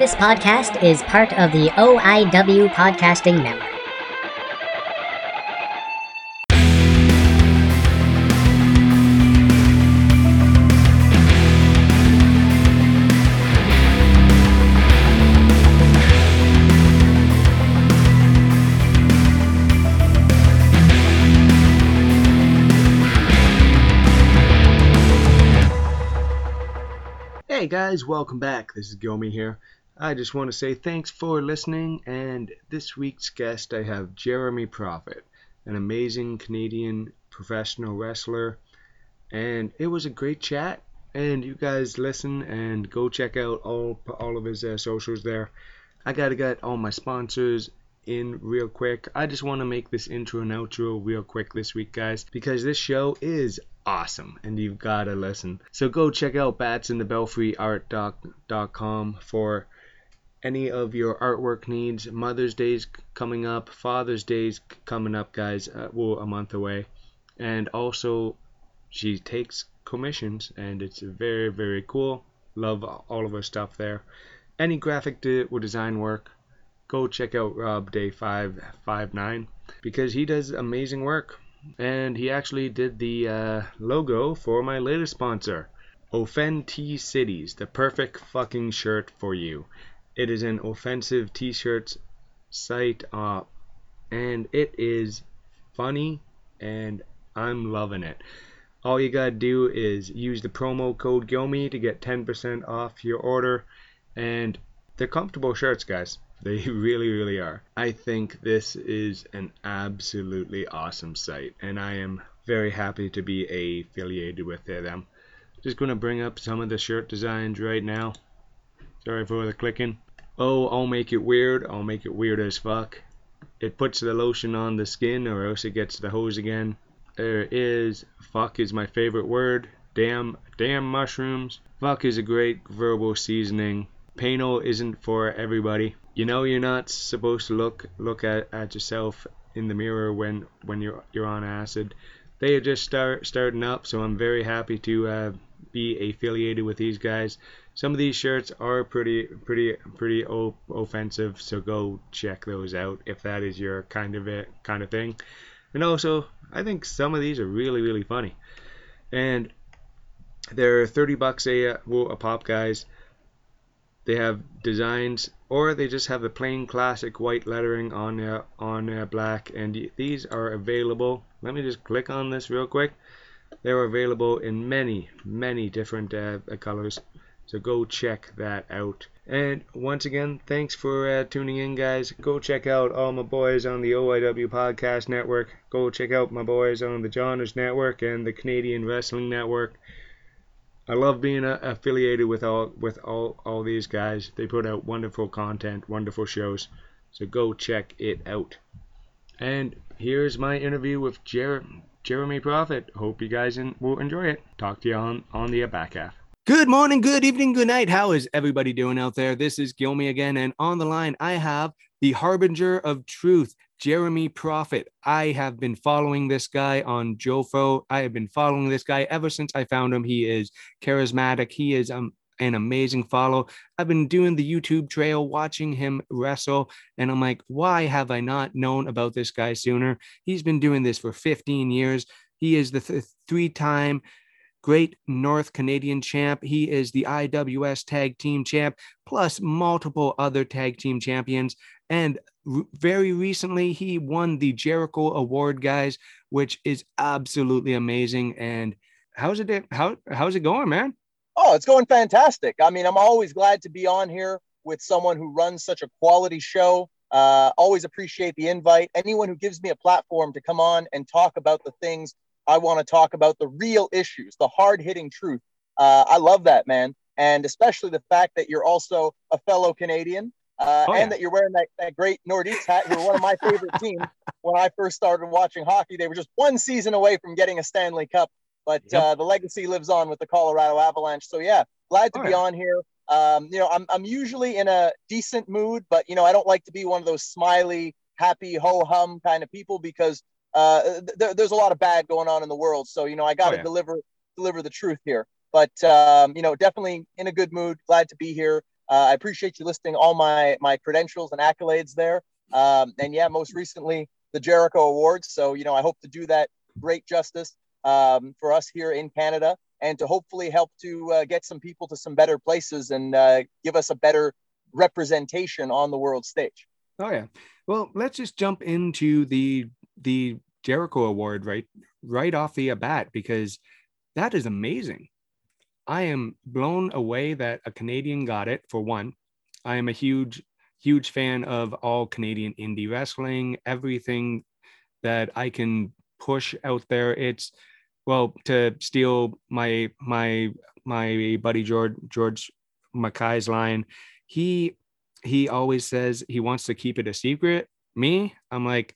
This podcast is part of the OIW Podcasting Network. Hey guys, welcome back. This is Gomi here. I just want to say thanks for listening. And this week's guest, I have Jeremy Prophet, an amazing Canadian professional wrestler. And it was a great chat. And you guys listen and go check out all all of his uh, socials there. I gotta get all my sponsors in real quick. I just want to make this intro and outro real quick this week, guys, because this show is awesome and you've got to listen. So go check out batsinthebelfryart.com for any of your artwork needs. Mother's Day's coming up, Father's Day's coming up, guys. Uh, well, a month away. And also, she takes commissions and it's very, very cool. Love all of her stuff there. Any graphic de- or design work, go check out Rob Day 559 because he does amazing work and he actually did the uh, logo for my latest sponsor, Offend T Cities, the perfect fucking shirt for you. It is an offensive t-shirts site, uh, and it is funny, and I'm loving it. All you gotta do is use the promo code GOMI to get 10% off your order, and they're comfortable shirts, guys. They really, really are. I think this is an absolutely awesome site, and I am very happy to be affiliated with them. Just going to bring up some of the shirt designs right now. Sorry for the clicking. Oh, I'll make it weird. I'll make it weird as fuck. It puts the lotion on the skin, or else it gets the hose again. There is fuck is my favorite word. Damn, damn mushrooms. Fuck is a great verbal seasoning. Pano isn't for everybody you know you're not supposed to look look at, at yourself in the mirror when when you're you're on acid. They are just start starting up, so I'm very happy to uh, be affiliated with these guys. Some of these shirts are pretty pretty pretty o- offensive, so go check those out if that is your kind of it kind of thing. And also, I think some of these are really really funny, and they're 30 bucks a a pop, guys. They have designs or they just have the plain classic white lettering on uh, on uh, black and these are available let me just click on this real quick they're available in many many different uh, colors so go check that out and once again thanks for uh, tuning in guys go check out all my boys on the oiw podcast network go check out my boys on the Johners network and the canadian wrestling network I love being uh, affiliated with all with all all these guys. They put out wonderful content, wonderful shows. So go check it out. And here's my interview with Jer- Jeremy Prophet. Hope you guys in- will enjoy it. Talk to you on on the back half. Good morning, good evening, good night. How is everybody doing out there? This is Gilmy again, and on the line I have the harbinger of truth, Jeremy Prophet. I have been following this guy on Jofo. I have been following this guy ever since I found him. He is charismatic. He is um, an amazing follow. I've been doing the YouTube trail, watching him wrestle, and I'm like, why have I not known about this guy sooner? He's been doing this for 15 years. He is the th- three time great North Canadian champ. He is the IWS tag team champ, plus multiple other tag team champions. And very recently, he won the Jericho Award, guys, which is absolutely amazing. And how's it? How how's it going, man? Oh, it's going fantastic. I mean, I'm always glad to be on here with someone who runs such a quality show. Uh, always appreciate the invite. Anyone who gives me a platform to come on and talk about the things I want to talk about, the real issues, the hard hitting truth. Uh, I love that, man. And especially the fact that you're also a fellow Canadian uh, oh, and yeah. that you're wearing that, that great Nordiques hat. You're one of my favorite teams. When I first started watching hockey, they were just one season away from getting a Stanley Cup, but yep. uh, the legacy lives on with the Colorado Avalanche. So yeah, glad to oh, be yeah. on here. Um, you know, I'm I'm usually in a decent mood, but you know, I don't like to be one of those smiley, happy, ho hum kind of people because uh, th- there's a lot of bad going on in the world. So you know, I got to oh, yeah. deliver deliver the truth here. But um, you know, definitely in a good mood. Glad to be here. Uh, I appreciate you listing all my my credentials and accolades there. Um, and yeah, most recently the Jericho Awards. So you know, I hope to do that great justice um, for us here in Canada, and to hopefully help to uh, get some people to some better places and uh, give us a better representation on the world stage. Oh yeah. Well, let's just jump into the the Jericho Award right right off the bat because that is amazing. I am blown away that a Canadian got it for one. I am a huge huge fan of all Canadian indie wrestling, everything that I can push out there. It's well to steal my my my buddy George George Mackay's line. He he always says he wants to keep it a secret. Me, I'm like,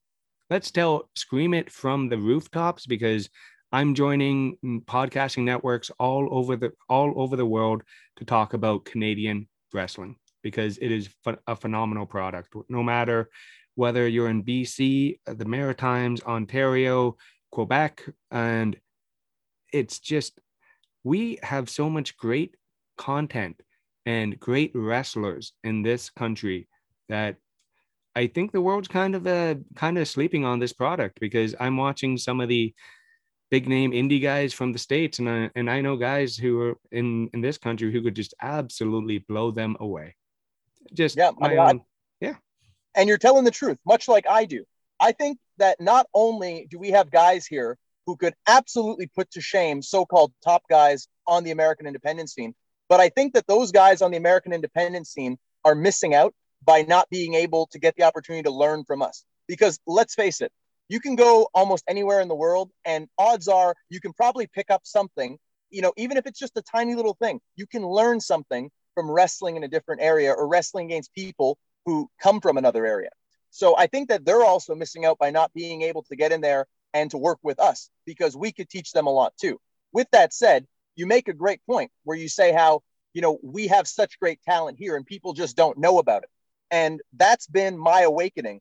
let's tell scream it from the rooftops because I'm joining podcasting networks all over the all over the world to talk about Canadian wrestling because it is a phenomenal product. No matter whether you're in BC, uh, the Maritimes, Ontario, Quebec, and it's just we have so much great content and great wrestlers in this country that I think the world's kind of uh, kind of sleeping on this product because I'm watching some of the big name indie guys from the states and I, and I know guys who are in in this country who could just absolutely blow them away. Just yeah, my own, yeah. And you're telling the truth, much like I do. I think that not only do we have guys here who could absolutely put to shame so-called top guys on the American independent scene, but I think that those guys on the American independent scene are missing out by not being able to get the opportunity to learn from us. Because let's face it, you can go almost anywhere in the world, and odds are you can probably pick up something, you know, even if it's just a tiny little thing, you can learn something from wrestling in a different area or wrestling against people who come from another area. So I think that they're also missing out by not being able to get in there and to work with us because we could teach them a lot too. With that said, you make a great point where you say how, you know, we have such great talent here and people just don't know about it. And that's been my awakening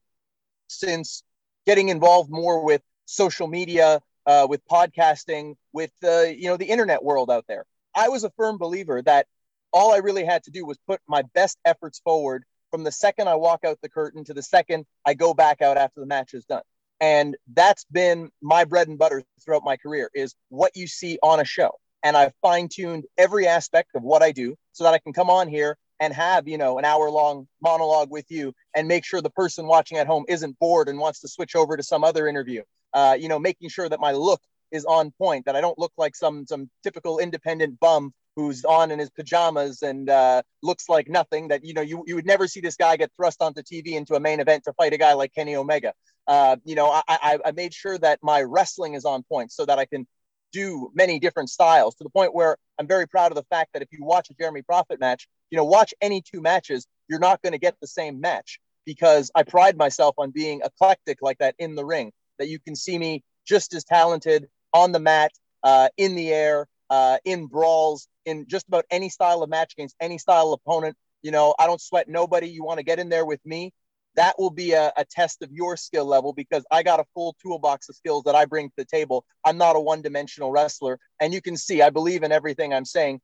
since getting involved more with social media, uh, with podcasting, with the, you know, the internet world out there. I was a firm believer that all I really had to do was put my best efforts forward from the second I walk out the curtain to the second I go back out after the match is done. And that's been my bread and butter throughout my career is what you see on a show and I've fine tuned every aspect of what I do so that I can come on here and have, you know, an hour long monologue with you and make sure the person watching at home isn't bored and wants to switch over to some other interview. Uh, you know, making sure that my look is on point, that I don't look like some some typical independent bum who's on in his pajamas and uh, looks like nothing. That you know, you, you would never see this guy get thrust onto TV into a main event to fight a guy like Kenny Omega. Uh, you know, I, I, I made sure that my wrestling is on point so that I can do many different styles to the point where I'm very proud of the fact that if you watch a Jeremy Prophet match, you know, watch any two matches, you're not going to get the same match because I pride myself on being eclectic like that in the ring, that you can see me just as talented on the mat, uh, in the air, uh, in brawls, in just about any style of match against any style of opponent. You know, I don't sweat nobody. You want to get in there with me, that will be a, a, test of your skill level because I got a full toolbox of skills that I bring to the table. I'm not a one dimensional wrestler. And you can see I believe in everything I'm saying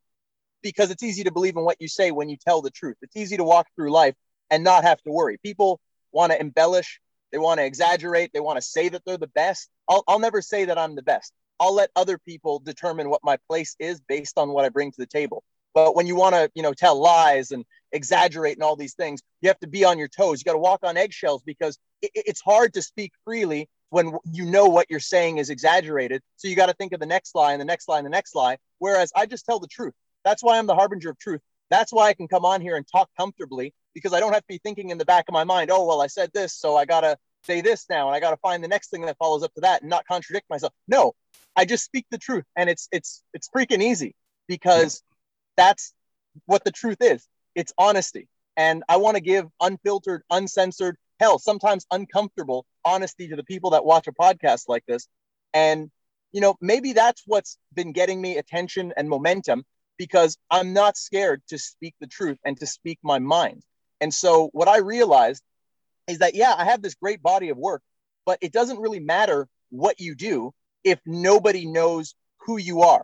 because it's easy to believe in what you say when you tell the truth. It's easy to walk through life and not have to worry. People want to embellish, they want to exaggerate, they want to say that they're the best. I'll, I'll never say that I'm the best. I'll let other people determine what my place is based on what I bring to the table. But when you want to, you know, tell lies and exaggerate and all these things, you have to be on your toes. You got to walk on eggshells because it, it's hard to speak freely when you know what you're saying is exaggerated. So you got to think of the next lie and the next lie and the next lie. Whereas I just tell the truth. That's why I'm the harbinger of truth. That's why I can come on here and talk comfortably because I don't have to be thinking in the back of my mind, oh, well, I said this, so I got to say this now and I got to find the next thing that follows up to that and not contradict myself. No, I just speak the truth and it's it's it's freaking easy because that's what the truth is. It's honesty. And I want to give unfiltered, uncensored, hell, sometimes uncomfortable honesty to the people that watch a podcast like this. And, you know, maybe that's what's been getting me attention and momentum because I'm not scared to speak the truth and to speak my mind. And so what I realized is that, yeah, I have this great body of work, but it doesn't really matter what you do if nobody knows who you are.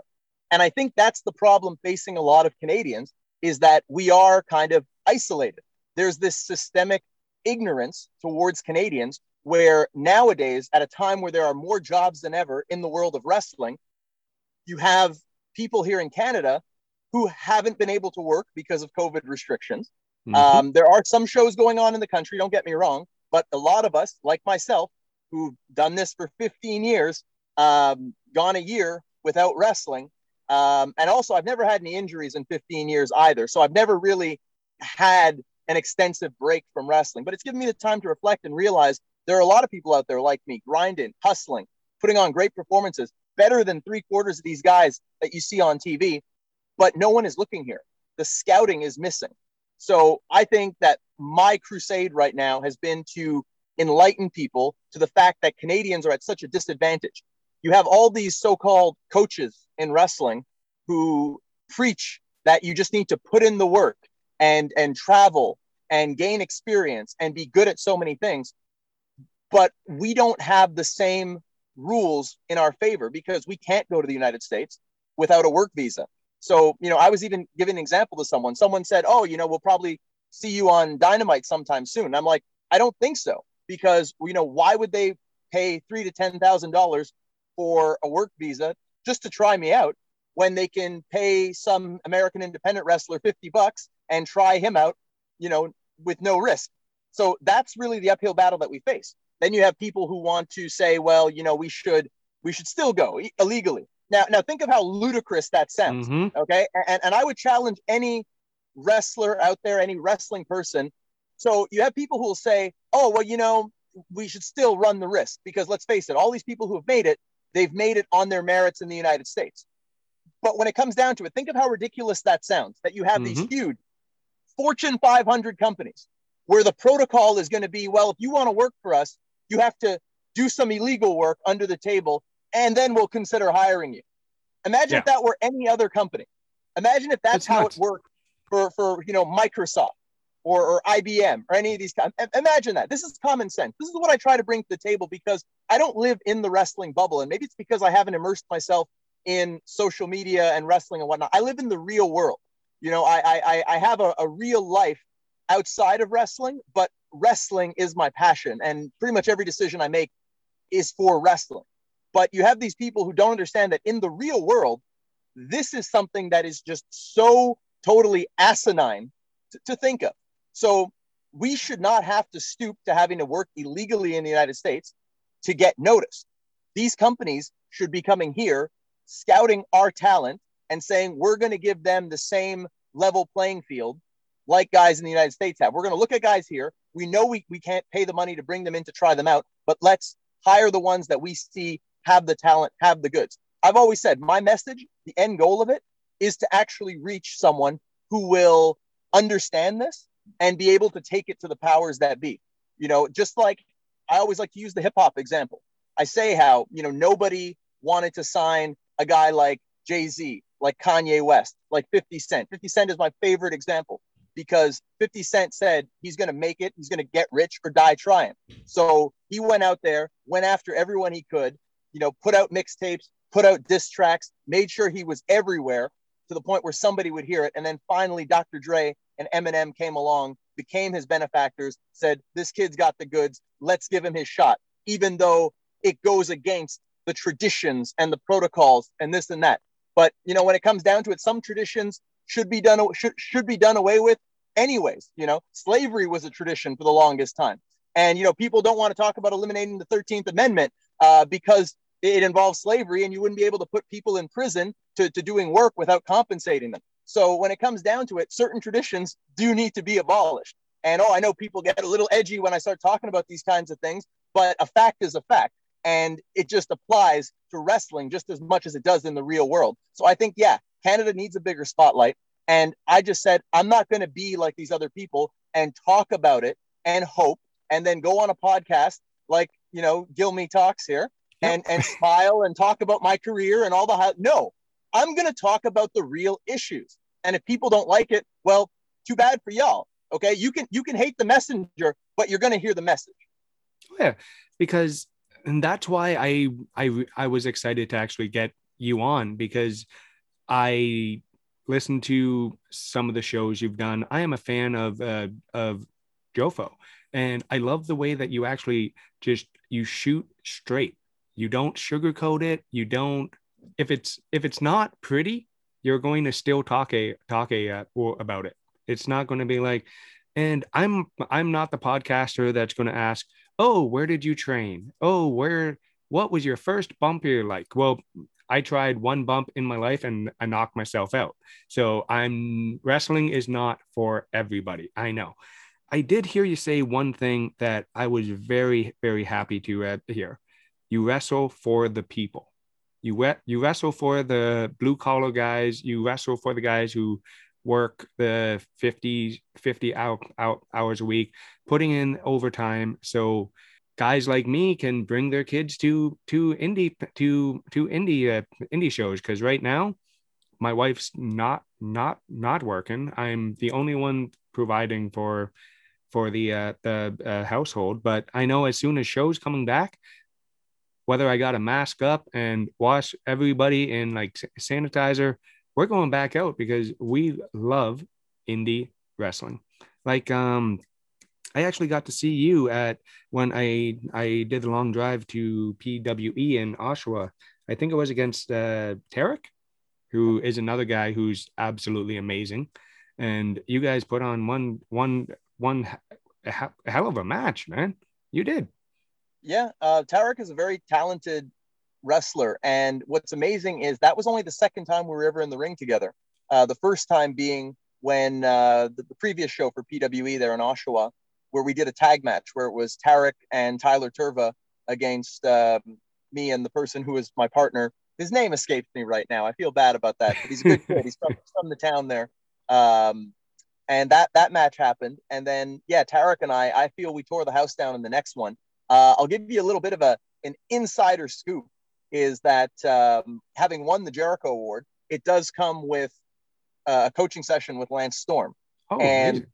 And I think that's the problem facing a lot of Canadians is that we are kind of isolated. There's this systemic ignorance towards Canadians where nowadays, at a time where there are more jobs than ever in the world of wrestling, you have people here in Canada who haven't been able to work because of COVID restrictions. Mm-hmm. Um, there are some shows going on in the country, don't get me wrong, but a lot of us, like myself, who've done this for 15 years, um, gone a year without wrestling. Um, and also, I've never had any injuries in 15 years either. So I've never really had an extensive break from wrestling, but it's given me the time to reflect and realize there are a lot of people out there like me, grinding, hustling, putting on great performances, better than three quarters of these guys that you see on TV, but no one is looking here. The scouting is missing. So I think that my crusade right now has been to enlighten people to the fact that Canadians are at such a disadvantage. You have all these so called coaches in wrestling who preach that you just need to put in the work and, and travel and gain experience and be good at so many things. But we don't have the same rules in our favor because we can't go to the United States without a work visa. So, you know, I was even giving an example to someone. Someone said, Oh, you know, we'll probably see you on Dynamite sometime soon. I'm like, I don't think so because you know why would they pay three to ten thousand dollars for a work visa just to try me out when they can pay some American independent wrestler 50 bucks and try him out, you know, with no risk. So that's really the uphill battle that we face. Then you have people who want to say, well, you know, we should we should still go illegally. Now, now think of how ludicrous that sounds. Mm-hmm. Okay, and and I would challenge any wrestler out there, any wrestling person. So you have people who will say, oh, well, you know, we should still run the risk because let's face it, all these people who have made it, they've made it on their merits in the United States. But when it comes down to it, think of how ridiculous that sounds that you have mm-hmm. these huge Fortune 500 companies where the protocol is going to be, well, if you want to work for us, you have to do some illegal work under the table and then we'll consider hiring you. Imagine yeah. if that were any other company. Imagine if that's, that's how nuts. it worked for, for you know Microsoft or, or IBM or any of these. Imagine that. This is common sense. This is what I try to bring to the table because I don't live in the wrestling bubble, and maybe it's because I haven't immersed myself in social media and wrestling and whatnot. I live in the real world. You know, I I, I have a, a real life outside of wrestling, but wrestling is my passion, and pretty much every decision I make is for wrestling. But you have these people who don't understand that in the real world, this is something that is just so totally asinine to, to think of. So we should not have to stoop to having to work illegally in the United States to get noticed. These companies should be coming here, scouting our talent and saying, we're going to give them the same level playing field like guys in the United States have. We're going to look at guys here. We know we, we can't pay the money to bring them in to try them out, but let's hire the ones that we see have the talent, have the goods. I've always said my message, the end goal of it is to actually reach someone who will understand this and be able to take it to the powers that be. You know, just like I always like to use the hip hop example. I say how, you know, nobody wanted to sign a guy like Jay Z, like Kanye West, like 50 Cent. 50 Cent is my favorite example because 50 Cent said he's going to make it, he's going to get rich or die trying. So he went out there, went after everyone he could, you know, put out mixtapes, put out diss tracks, made sure he was everywhere to the point where somebody would hear it. And then finally, Dr. Dre and Eminem came along, became his benefactors, said, This kid's got the goods. Let's give him his shot, even though it goes against the traditions and the protocols and this and that. But you know, when it comes down to it, some traditions should be done should should be done away with anyways. You know, slavery was a tradition for the longest time. And you know, people don't want to talk about eliminating the 13th Amendment uh, because it involves slavery and you wouldn't be able to put people in prison to, to doing work without compensating them. So when it comes down to it, certain traditions do need to be abolished. And oh, I know people get a little edgy when I start talking about these kinds of things, but a fact is a fact. And it just applies to wrestling just as much as it does in the real world. So I think, yeah, Canada needs a bigger spotlight. And I just said, I'm not going to be like these other people and talk about it and hope and then go on a podcast like, you know, Gilmy Talks here and, and smile and talk about my career and all the, high- no, I'm going to talk about the real issues. And if people don't like it, well, too bad for y'all. Okay, you can you can hate the messenger, but you're going to hear the message. Yeah, because and that's why I I I was excited to actually get you on because I listened to some of the shows you've done. I am a fan of uh, of Jofo, and I love the way that you actually just you shoot straight. You don't sugarcoat it. You don't if it's if it's not pretty, you're going to still talk a talk a uh, about it. It's not going to be like, and I'm I'm not the podcaster that's going to ask, oh, where did you train? Oh, where what was your first bump you're like? Well, I tried one bump in my life and I knocked myself out. So I'm wrestling is not for everybody. I know. I did hear you say one thing that I was very, very happy to uh, hear. You wrestle for the people. You you wrestle for the blue collar guys. You wrestle for the guys who work the 50, 50 out, out hours a week, putting in overtime. So guys like me can bring their kids to to indie to to indie uh, indie shows because right now my wife's not not not working i'm the only one providing for for the uh, the uh, household but i know as soon as shows coming back whether i got to mask up and wash everybody in like sanitizer we're going back out because we love indie wrestling like um I actually got to see you at when I I did the long drive to PWE in Oshawa. I think it was against uh, Tarek, who is another guy who's absolutely amazing. And you guys put on one one one a hell of a match, man. You did. Yeah, uh, Tarek is a very talented wrestler, and what's amazing is that was only the second time we were ever in the ring together. Uh, the first time being when uh, the, the, previous show for PWE there in Oshawa, where we did a tag match where it was Tarek and Tyler Turva against um, me and the person who was my partner. His name escapes me right now. I feel bad about that, but he's a good kid. He's from, from the town there. Um, and that that match happened. And then yeah, Tarek and I, I feel we tore the house down in the next one. Uh, I'll give you a little bit of a an insider scoop. Is that um, having won the Jericho Award, it does come with uh, a coaching session with Lance Storm. Oh, and amazing.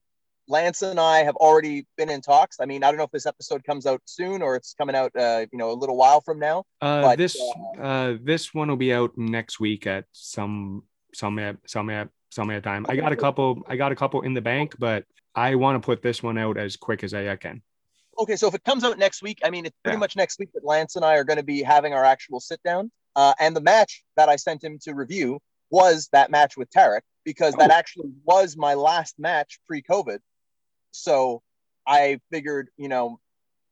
Lance and I have already been in talks. I mean, I don't know if this episode comes out soon or it's coming out, uh, you know, a little while from now. Uh, but, this uh, uh, this one will be out next week at some some some some time. I got a couple. I got a couple in the bank, but I want to put this one out as quick as I can. Okay, so if it comes out next week, I mean, it's pretty yeah. much next week that Lance and I are going to be having our actual sit down. Uh, and the match that I sent him to review was that match with Tarek because oh. that actually was my last match pre-COVID. So I figured, you know,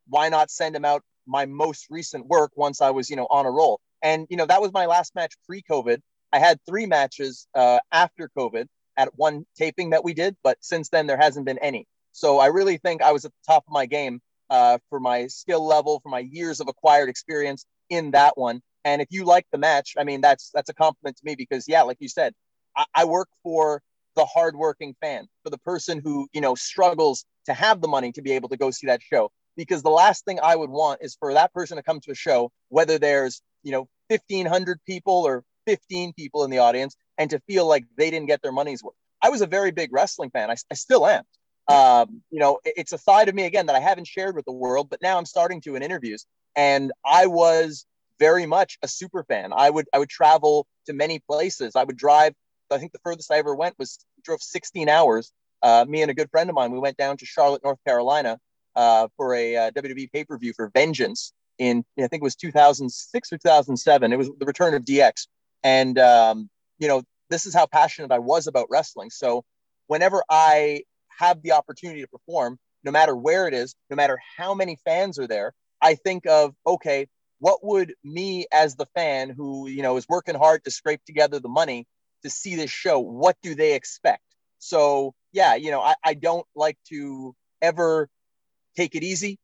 why not send him out my most recent work once I was, you know, on a roll. And, you know, that was my last match pre COVID. I had three matches uh, after COVID at one taping that we did, but since then there hasn't been any. So I really think I was at the top of my game uh, for my skill level, for my years of acquired experience in that one. And if you like the match, I mean, that's that's a compliment to me because, yeah, like you said, I, I work for the hardworking fan, for the person who, you know, struggles to have the money to be able to go see that show. Because the last thing I would want is for that person to come to a show, whether there's, you know, 1,500 people or 15 people in the audience, and to feel like they didn't get their money's worth. I was a very big wrestling fan. I, I still am. Um, you know, it, it's a side of me again that I haven't shared with the world, but now I'm starting to in interviews. And I was very much a super fan. I would I would travel to many places. I would drive I think the furthest I ever went was drove 16 hours. Uh, me and a good friend of mine, we went down to Charlotte, North Carolina, uh, for a uh, WWE pay per view for Vengeance in I think it was 2006 or 2007. It was the return of DX, and um, you know this is how passionate I was about wrestling. So whenever I have the opportunity to perform, no matter where it is, no matter how many fans are there, I think of okay, what would me as the fan who you know is working hard to scrape together the money to see this show, what do they expect? So yeah, you know, I, I don't like to ever take it easy.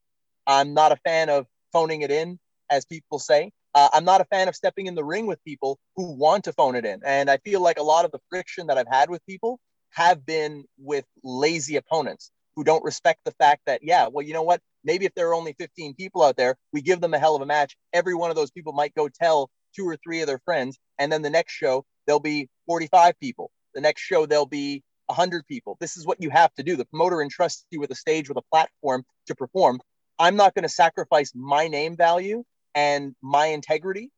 I'm not a fan of phoning it in, as people say. Uh, I'm not a fan of stepping in the ring with people who want to phone it in. And I feel like a lot of the friction that I've had with people have been with lazy opponents who don't respect the fact that, yeah, well, you know what? Maybe if there are only 15 people out there, we give them a hell of a match. Every one of those people might go tell two or three of their friends. And then the next show, there'll be 45 people. The next show, there'll be 100 people. This is what you have to do. The promoter entrusts you with a stage, with a platform to perform. I'm not going to sacrifice my name value and my integrity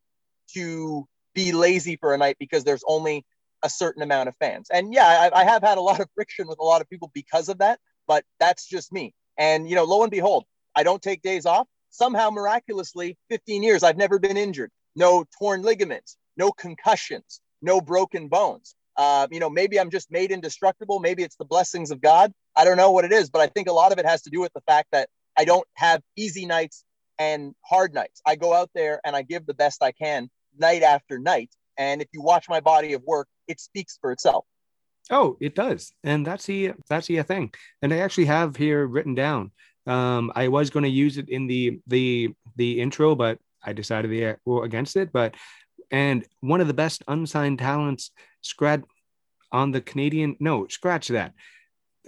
to be lazy for a night because there's only a certain amount of fans. And yeah, I, I have had a lot of friction with a lot of people because of that, but that's just me. And you know, lo and behold, I don't take days off. Somehow, miraculously, 15 years, I've never been injured. No torn ligaments, no concussions, no broken bones. Uh, you know, maybe I'm just made indestructible. Maybe it's the blessings of God. I don't know what it is, but I think a lot of it has to do with the fact that I don't have easy nights and hard nights. I go out there and I give the best I can night after night. And if you watch my body of work, it speaks for itself. Oh, it does, and that's the that's the thing. And I actually have here written down. Um, I was going to use it in the the the intro, but I decided to go against it. But and one of the best unsigned talents, scratch on the Canadian. No, scratch that.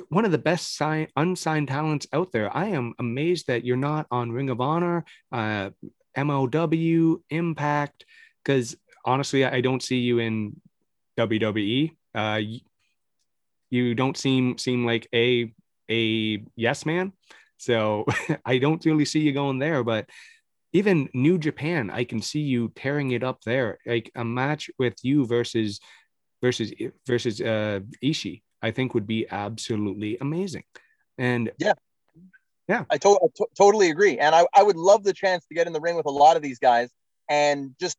One of the best sign, unsigned talents out there. I am amazed that you're not on Ring of Honor, uh, MLW, Impact, because honestly, I don't see you in WWE. Uh, you don't seem seem like a a yes man, so I don't really see you going there. But even New Japan, I can see you tearing it up there. Like a match with you versus versus versus uh Ishii, I think would be absolutely amazing. And yeah, yeah, I, to- I to- totally agree. And I, I would love the chance to get in the ring with a lot of these guys and just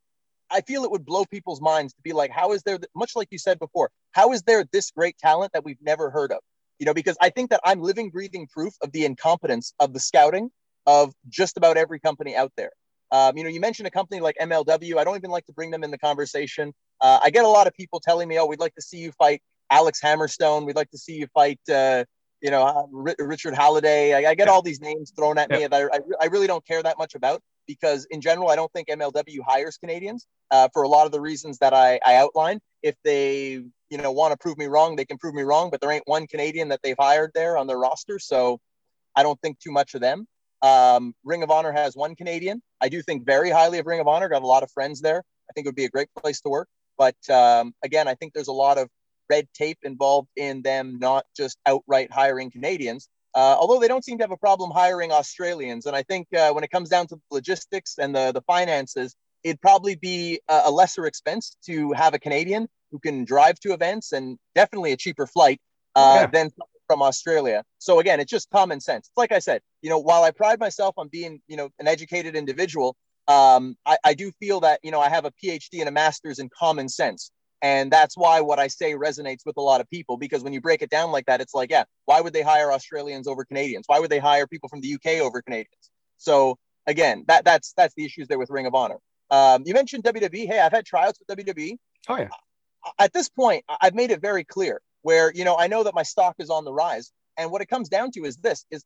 I feel it would blow people's minds to be like, how is there, much like you said before, how is there this great talent that we've never heard of? You know, because I think that I'm living, breathing proof of the incompetence of the scouting of just about every company out there. Um, you know, you mentioned a company like MLW. I don't even like to bring them in the conversation. Uh, I get a lot of people telling me, "Oh, we'd like to see you fight Alex Hammerstone. We'd like to see you fight, uh, you know, uh, Richard Holliday." I, I get all these names thrown at me that I, I, really don't care that much about because, in general, I don't think MLW hires Canadians uh, for a lot of the reasons that I, I outlined. If they, you know, want to prove me wrong, they can prove me wrong. But there ain't one Canadian that they've hired there on their roster, so I don't think too much of them. Um, Ring of Honor has one Canadian. I do think very highly of Ring of Honor. Got a lot of friends there. I think it would be a great place to work. But um, again, I think there's a lot of red tape involved in them not just outright hiring Canadians. Uh, although they don't seem to have a problem hiring Australians, and I think uh, when it comes down to the logistics and the the finances, it'd probably be a, a lesser expense to have a Canadian who can drive to events and definitely a cheaper flight uh, than from Australia. So again, it's just common sense. It's like I said, you know, while I pride myself on being, you know, an educated individual, um, I, I do feel that, you know, I have a PhD and a master's in common sense. And that's why what I say resonates with a lot of people because when you break it down like that, it's like, yeah, why would they hire Australians over Canadians? Why would they hire people from the UK over Canadians? So again, that that's that's the issues there with Ring of Honor. Um, you mentioned WWE. Hey, I've had tryouts with WWE. Oh yeah. At this point, I've made it very clear where you know I know that my stock is on the rise, and what it comes down to is this: is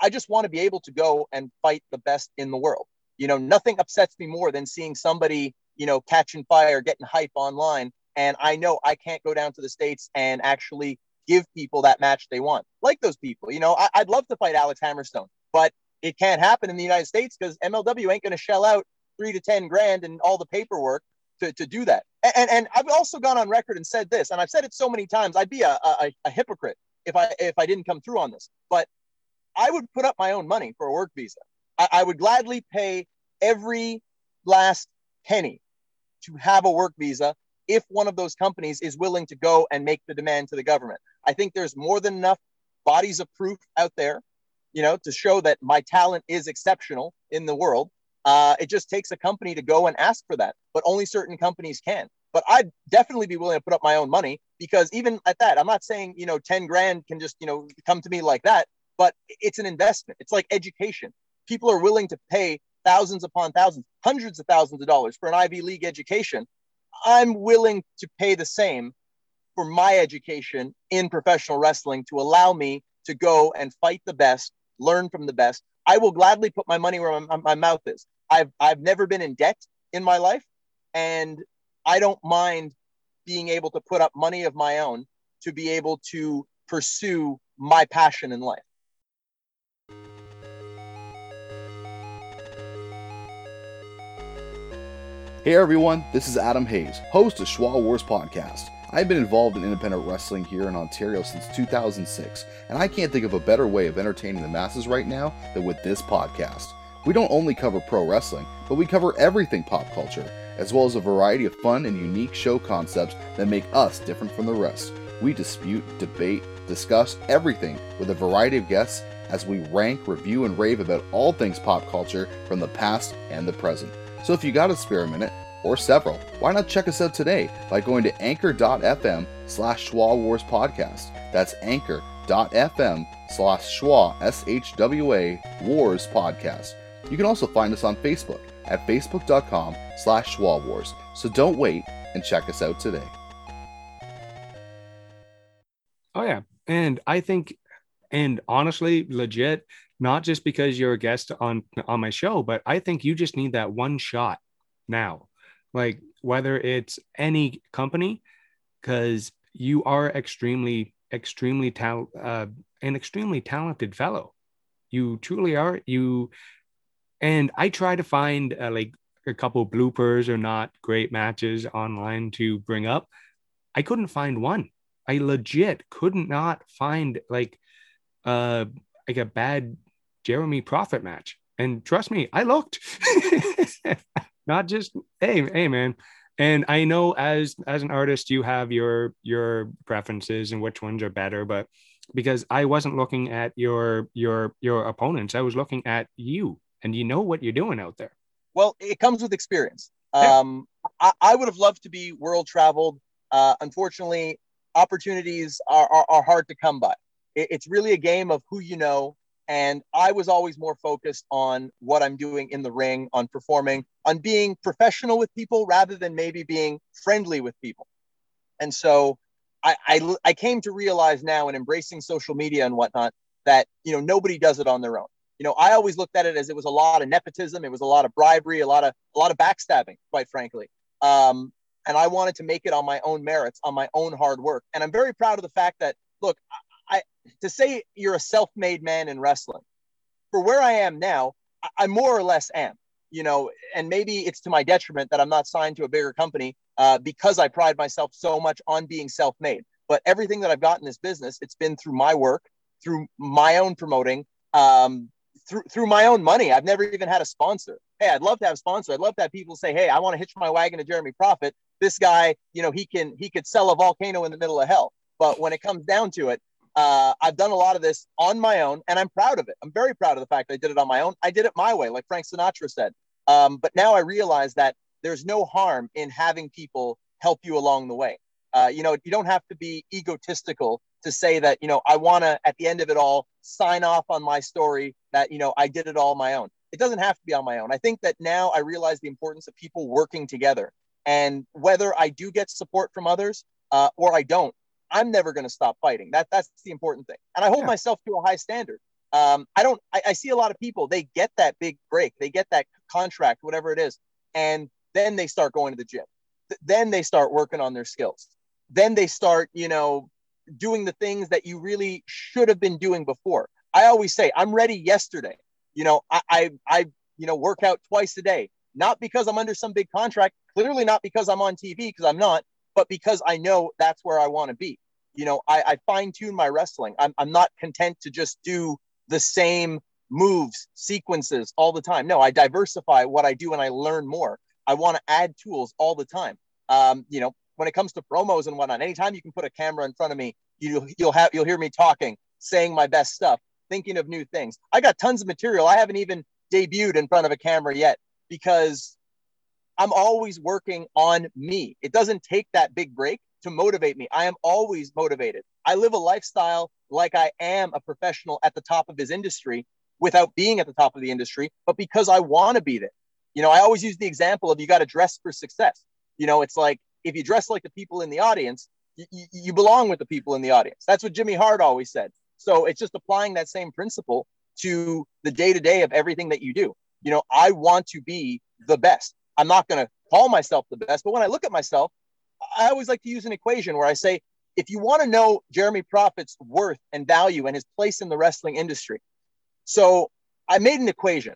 I just want to be able to go and fight the best in the world. You know, nothing upsets me more than seeing somebody you know catching fire, getting hype online, and I know I can't go down to the states and actually give people that match they want, like those people. You know, I, I'd love to fight Alex Hammerstone, but it can't happen in the United States because MLW ain't going to shell out three to ten grand and all the paperwork to, to do that. And, and I've also gone on record and said this, and I've said it so many times. I'd be a, a, a hypocrite if I if I didn't come through on this. But I would put up my own money for a work visa. I, I would gladly pay every last penny to have a work visa if one of those companies is willing to go and make the demand to the government. I think there's more than enough bodies of proof out there, you know, to show that my talent is exceptional in the world. Uh, it just takes a company to go and ask for that, but only certain companies can. But I'd definitely be willing to put up my own money because even at that, I'm not saying, you know, 10 grand can just, you know, come to me like that, but it's an investment. It's like education. People are willing to pay thousands upon thousands, hundreds of thousands of dollars for an Ivy League education. I'm willing to pay the same for my education in professional wrestling to allow me to go and fight the best, learn from the best. I will gladly put my money where my, my mouth is. I've I've never been in debt in my life, and I don't mind being able to put up money of my own to be able to pursue my passion in life. Hey everyone, this is Adam Hayes, host of Shwa Wars Podcast. I've been involved in independent wrestling here in Ontario since 2006, and I can't think of a better way of entertaining the masses right now than with this podcast. We don't only cover pro wrestling, but we cover everything pop culture. as well as a variety of fun and unique show concepts that make us different from the rest. We dispute, debate, discuss everything with a variety of guests as we rank, review, and rave about all things pop culture from the past and the present. So if you got a spare minute, or several, why not check us out today by going to anchor.fm slash Shwa Wars Podcast. That's anchor.fm slash Shwa, S-H-W-A, Wars Podcast. You can also find us on Facebook at facebook.com slash Shwa Wars. So don't wait and check us out today. Oh yeah, and I think, and honestly, legit, not just because you're a guest on on my show, but I think you just need that one shot now, like whether it's any company, because you are extremely, extremely tal- uh, an extremely talented fellow. You truly are. You, and I try to find uh, like a couple bloopers or not great matches online to bring up. I couldn't find one. I legit could not find like uh like a bad Jeremy Prophet match. And trust me, I looked. not just hey, hey man. And I know as as an artist you have your your preferences and which ones are better, but because I wasn't looking at your your your opponents, I was looking at you and you know what you're doing out there. Well, it comes with experience. Yeah. Um, I, I, would have loved to be world traveled. Uh, unfortunately, opportunities are, are, are hard to come by. It, it's really a game of who you know. And I was always more focused on what I'm doing in the ring, on performing, on being professional with people rather than maybe being friendly with people. And so I, I, I came to realize now in embracing social media and whatnot that, you know, nobody does it on their own. You know, I always looked at it as it was a lot of nepotism. It was a lot of bribery, a lot of, a lot of backstabbing, quite frankly. Um, and I wanted to make it on my own merits, on my own hard work. And I'm very proud of the fact that, look, I, to say you're a self-made man in wrestling, for where I am now, I, I more or less am. You know, and maybe it's to my detriment that I'm not signed to a bigger company uh, because I pride myself so much on being self-made. But everything that I've got in this business, it's been through my work, through my own promoting, um, through through my own money. I've never even had a sponsor. Hey, I'd love to have a sponsor. I'd love to have people say, "Hey, I want to hitch my wagon to Jeremy Prophet this guy, you know, he can he could sell a volcano in the middle of hell. But when it comes down to it, uh, I've done a lot of this on my own, and I'm proud of it. I'm very proud of the fact I did it on my own. I did it my way, like Frank Sinatra said. Um, but now I realize that there's no harm in having people help you along the way. Uh, you know, you don't have to be egotistical to say that, you know, I want to, at the end of it all, sign off on my story that, you know, I did it all my own. It doesn't have to be on my own. I think that now I realize the importance of people working together. And whether I do get support from others uh, or I don't, I'm never going to stop fighting. That that's the important thing. And I hold yeah. myself to a high standard. Um, I don't. I, I see a lot of people. They get that big break. They get that contract, whatever it is, and then they start going to the gym. Th- then they start working on their skills. Then they start, you know, doing the things that you really should have been doing before. I always say, I'm ready yesterday. You know, I, I, I you know, work out twice a day not because I'm under some big contract, clearly not because I'm on TV, because I'm not, but because I know that's where I want to be. You know, I, I fine tune my wrestling. I'm, I'm not content to just do the same moves, sequences all the time. No, I diversify what I do and I learn more. I want to add tools all the time. Um, you know, when it comes to promos and whatnot, anytime you can put a camera in front of me, you, you'll have you'll hear me talking, saying my best stuff, thinking of new things. I got tons of material. I haven't even debuted in front of a camera yet because I'm always working on me. It doesn't take that big break to motivate me. I am always motivated. I live a lifestyle like I am a professional at the top of his industry without being at the top of the industry, but because I want to be there. You know, I always use the example of you got to dress for success. You know, it's like if you dress like the people in the audience, you, you belong with the people in the audience. That's what Jimmy Hart always said. So it's just applying that same principle to the day to day of everything that you do you know, I want to be the best. I'm not going to call myself the best, but when I look at myself, I always like to use an equation where I say, if you want to know Jeremy Prophet's worth and value and his place in the wrestling industry, so I made an equation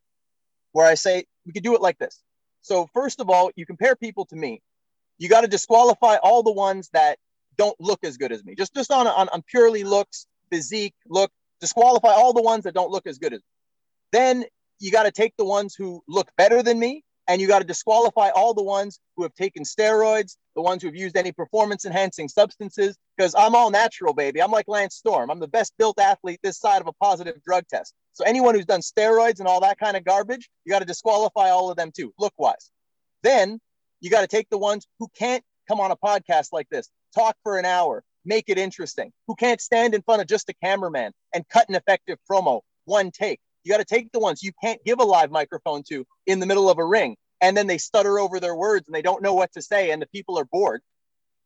where I say we could do it like this. So first of all, you compare people to me. You got to disqualify all the ones that don't look as good as me. Just just on, on on purely looks, physique, look. Disqualify all the ones that don't look as good as me. Then you got to take the ones who look better than me and you got to disqualify all the ones who have taken steroids, the ones who have used any performance enhancing substances, because I'm all natural, baby. I'm like Lance Storm. I'm the best built athlete this side of a positive drug test. So anyone who's done steroids and all that kind of garbage, you got to disqualify all of them too, look wise. Then you got to take the ones who can't come on a podcast like this, talk for an hour, make it interesting, who can't stand in front of just a cameraman and cut an effective promo, one take. You got to take the ones you can't give a live microphone to in the middle of a ring, and then they stutter over their words and they don't know what to say, and the people are bored.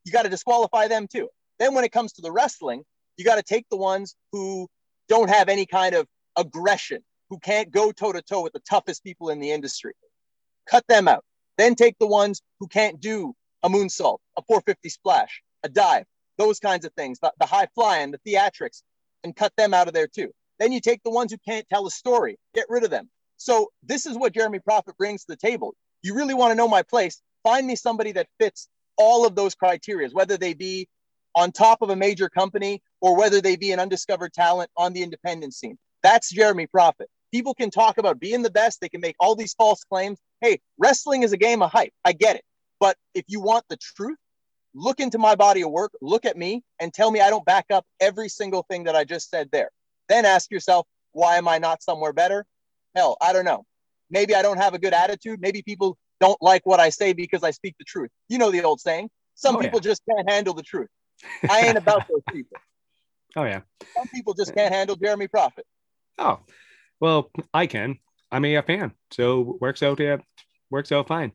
You got to disqualify them too. Then, when it comes to the wrestling, you got to take the ones who don't have any kind of aggression, who can't go toe to toe with the toughest people in the industry. Cut them out. Then take the ones who can't do a moonsault, a 450 splash, a dive, those kinds of things, the, the high flying, the theatrics, and cut them out of there too. Then you take the ones who can't tell a story, get rid of them. So this is what Jeremy Prophet brings to the table. You really want to know my place? Find me somebody that fits all of those criteria, whether they be on top of a major company or whether they be an undiscovered talent on the independent scene. That's Jeremy Prophet. People can talk about being the best. They can make all these false claims. Hey, wrestling is a game of hype. I get it. But if you want the truth, look into my body of work, look at me, and tell me I don't back up every single thing that I just said there. Then ask yourself, why am I not somewhere better? Hell, I don't know. Maybe I don't have a good attitude. Maybe people don't like what I say because I speak the truth. You know the old saying. Some Oh, people just can't handle the truth. I ain't about those people. Oh yeah. Some people just can't handle Jeremy Prophet. Oh, well, I can. I'm a fan, so works out. Yeah, works out fine.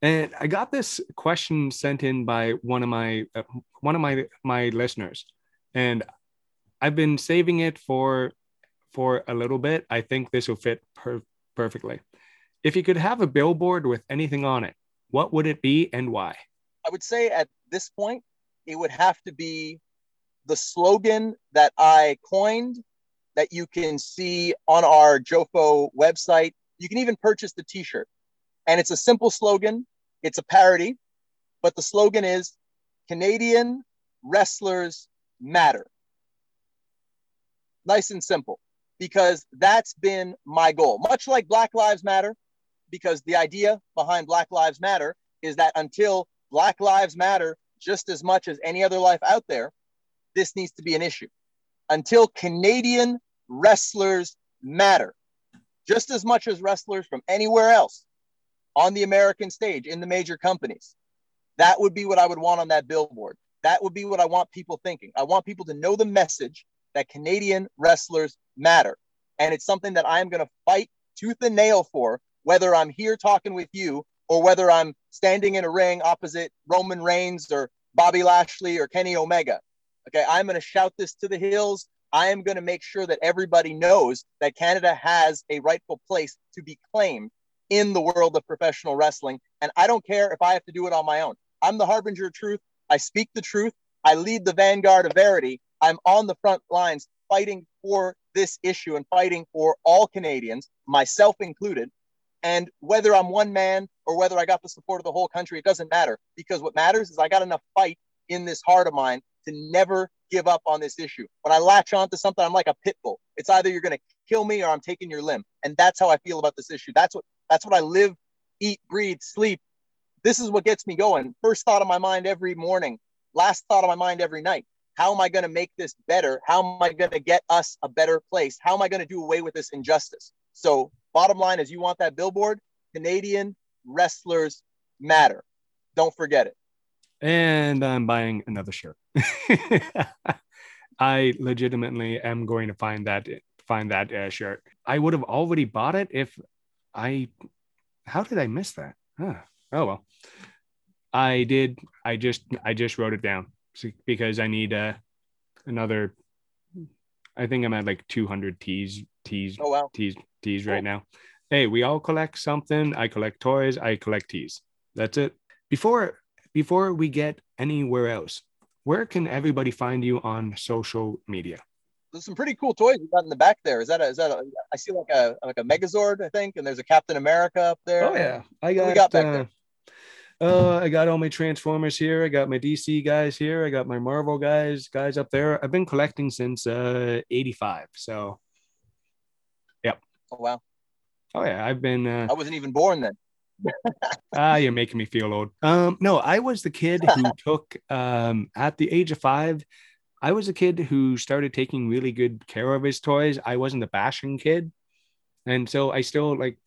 And I got this question sent in by one of my uh, one of my my listeners, and I've been saving it for for a little bit. I think this will fit per- perfectly. If you could have a billboard with anything on it, what would it be and why? I would say at this point, it would have to be the slogan that I coined that you can see on our Jofo website. You can even purchase the t shirt. And it's a simple slogan, it's a parody, but the slogan is Canadian wrestlers matter. Nice and simple, because that's been my goal. Much like Black Lives Matter, because the idea behind Black Lives Matter is that until Black Lives Matter just as much as any other life out there, this needs to be an issue. Until Canadian wrestlers matter just as much as wrestlers from anywhere else on the American stage in the major companies, that would be what I would want on that billboard. That would be what I want people thinking. I want people to know the message that Canadian wrestlers matter. And it's something that I'm going to fight tooth and nail for, whether I'm here talking with you or whether I'm standing in a ring opposite Roman Reigns or Bobby Lashley or Kenny Omega. Okay, I'm going to shout this to the hills. I am going to make sure that everybody knows that Canada has a rightful place to be claimed in the world of professional wrestling. And I don't care if I have to do it on my own. I'm the harbinger of truth. I speak the truth. I lead the vanguard of verity. I'm on the front lines fighting for this issue and fighting for all Canadians, myself included. And whether I'm one man or whether I got the support of the whole country, it doesn't matter because what matters is I got enough fight in this heart of mine to never give up on this issue. When I latch onto something, I'm like a pit bull. It's either you're going to kill me or I'm taking your limb. And that's how I feel about this issue. That's what that's what I live, eat, breathe, sleep. This is what gets me going. First thought of my mind every morning, last thought of my mind every night. How am I going to make this better? How am I going to get us a better place? How am I going to do away with this injustice? So, bottom line is you want that billboard, Canadian wrestlers matter. Don't forget it. and I'm buying another shirt. I legitimately am going to find that find that uh, shirt. I would have already bought it if I. How did I miss that? Huh. Oh well, I did. I just I just wrote it down because I need uh, another. I think I'm at like 200 tees tees Oh, wow. tees tees right Cool. now. Hey, we all collect something. I collect toys. I collect tees. That's it. Before before we get anywhere else, where can everybody find you on social media? There's some pretty cool toys you got in the back there. Is that a, is that a, I see like a, like a Megazord, I think, and there's a Captain America up there. Oh yeah, I What got. we got back uh, there? uh, I got all my Transformers here. I got my DC guys here. I got my Marvel guys guys up there. I've been collecting since uh '85. So, Oh, wow. oh yeah, I've been. Uh, I wasn't even born then. ah, you're making me feel old. Um, no, I was the kid who took um at the age of five. I was a kid who started taking really good care of his toys. I wasn't a bashing kid, and so I still like.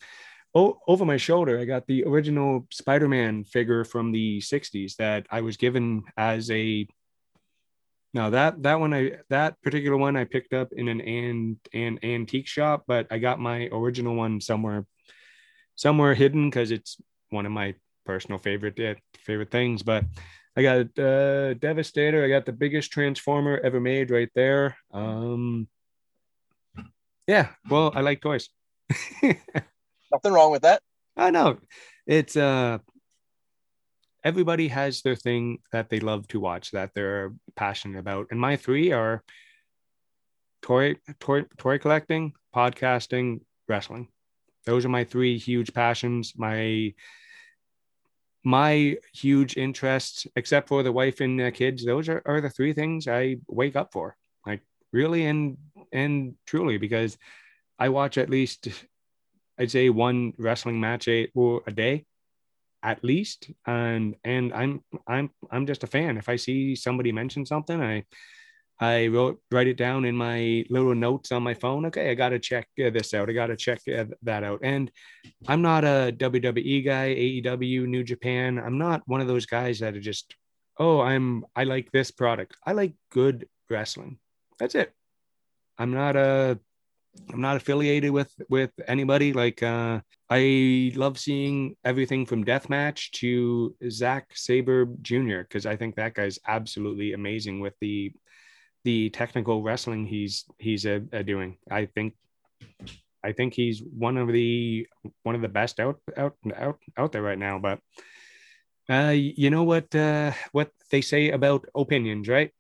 Oh, over my shoulder, I got the original Spider-Man figure from the '60s that I was given as a no, that that one I that particular one I picked up in an an, an antique shop, but I got my original one somewhere somewhere hidden because it's one of my personal favorite uh, favorite things. But I got uh, Devastator. I got the biggest transformer ever made right there. Um, yeah, well, I like toys. Nothing wrong with that. I know it's uh everybody has their thing that they love to watch that they're passionate about. And my three are toy toy toy collecting podcasting wrestling. Those are my three huge passions. My my huge interests except for the wife and the kids those are, are the three things i wake up for. Like really and and truly because i watch at least i'd say one wrestling match a, a day at least and and i'm i'm i'm just a fan. If i see somebody mention something i i wrote write it down in my little notes on my phone. Okay i gotta check uh, this out. I gotta check uh, that out. And i'm not a wwe guy aew new japan. I'm not one of those guys that are just oh i'm i like this product. I like good wrestling. That's it. I'm not a I'm not affiliated with with anybody. Like uh, I love seeing everything from deathmatch to Zack Sabre Jr. because I think that guy's absolutely amazing with the the technical wrestling he's he's uh, uh, doing. I think I think he's one of the one of the best out out out out there right now. But uh, you know what uh, what they say about opinions, right?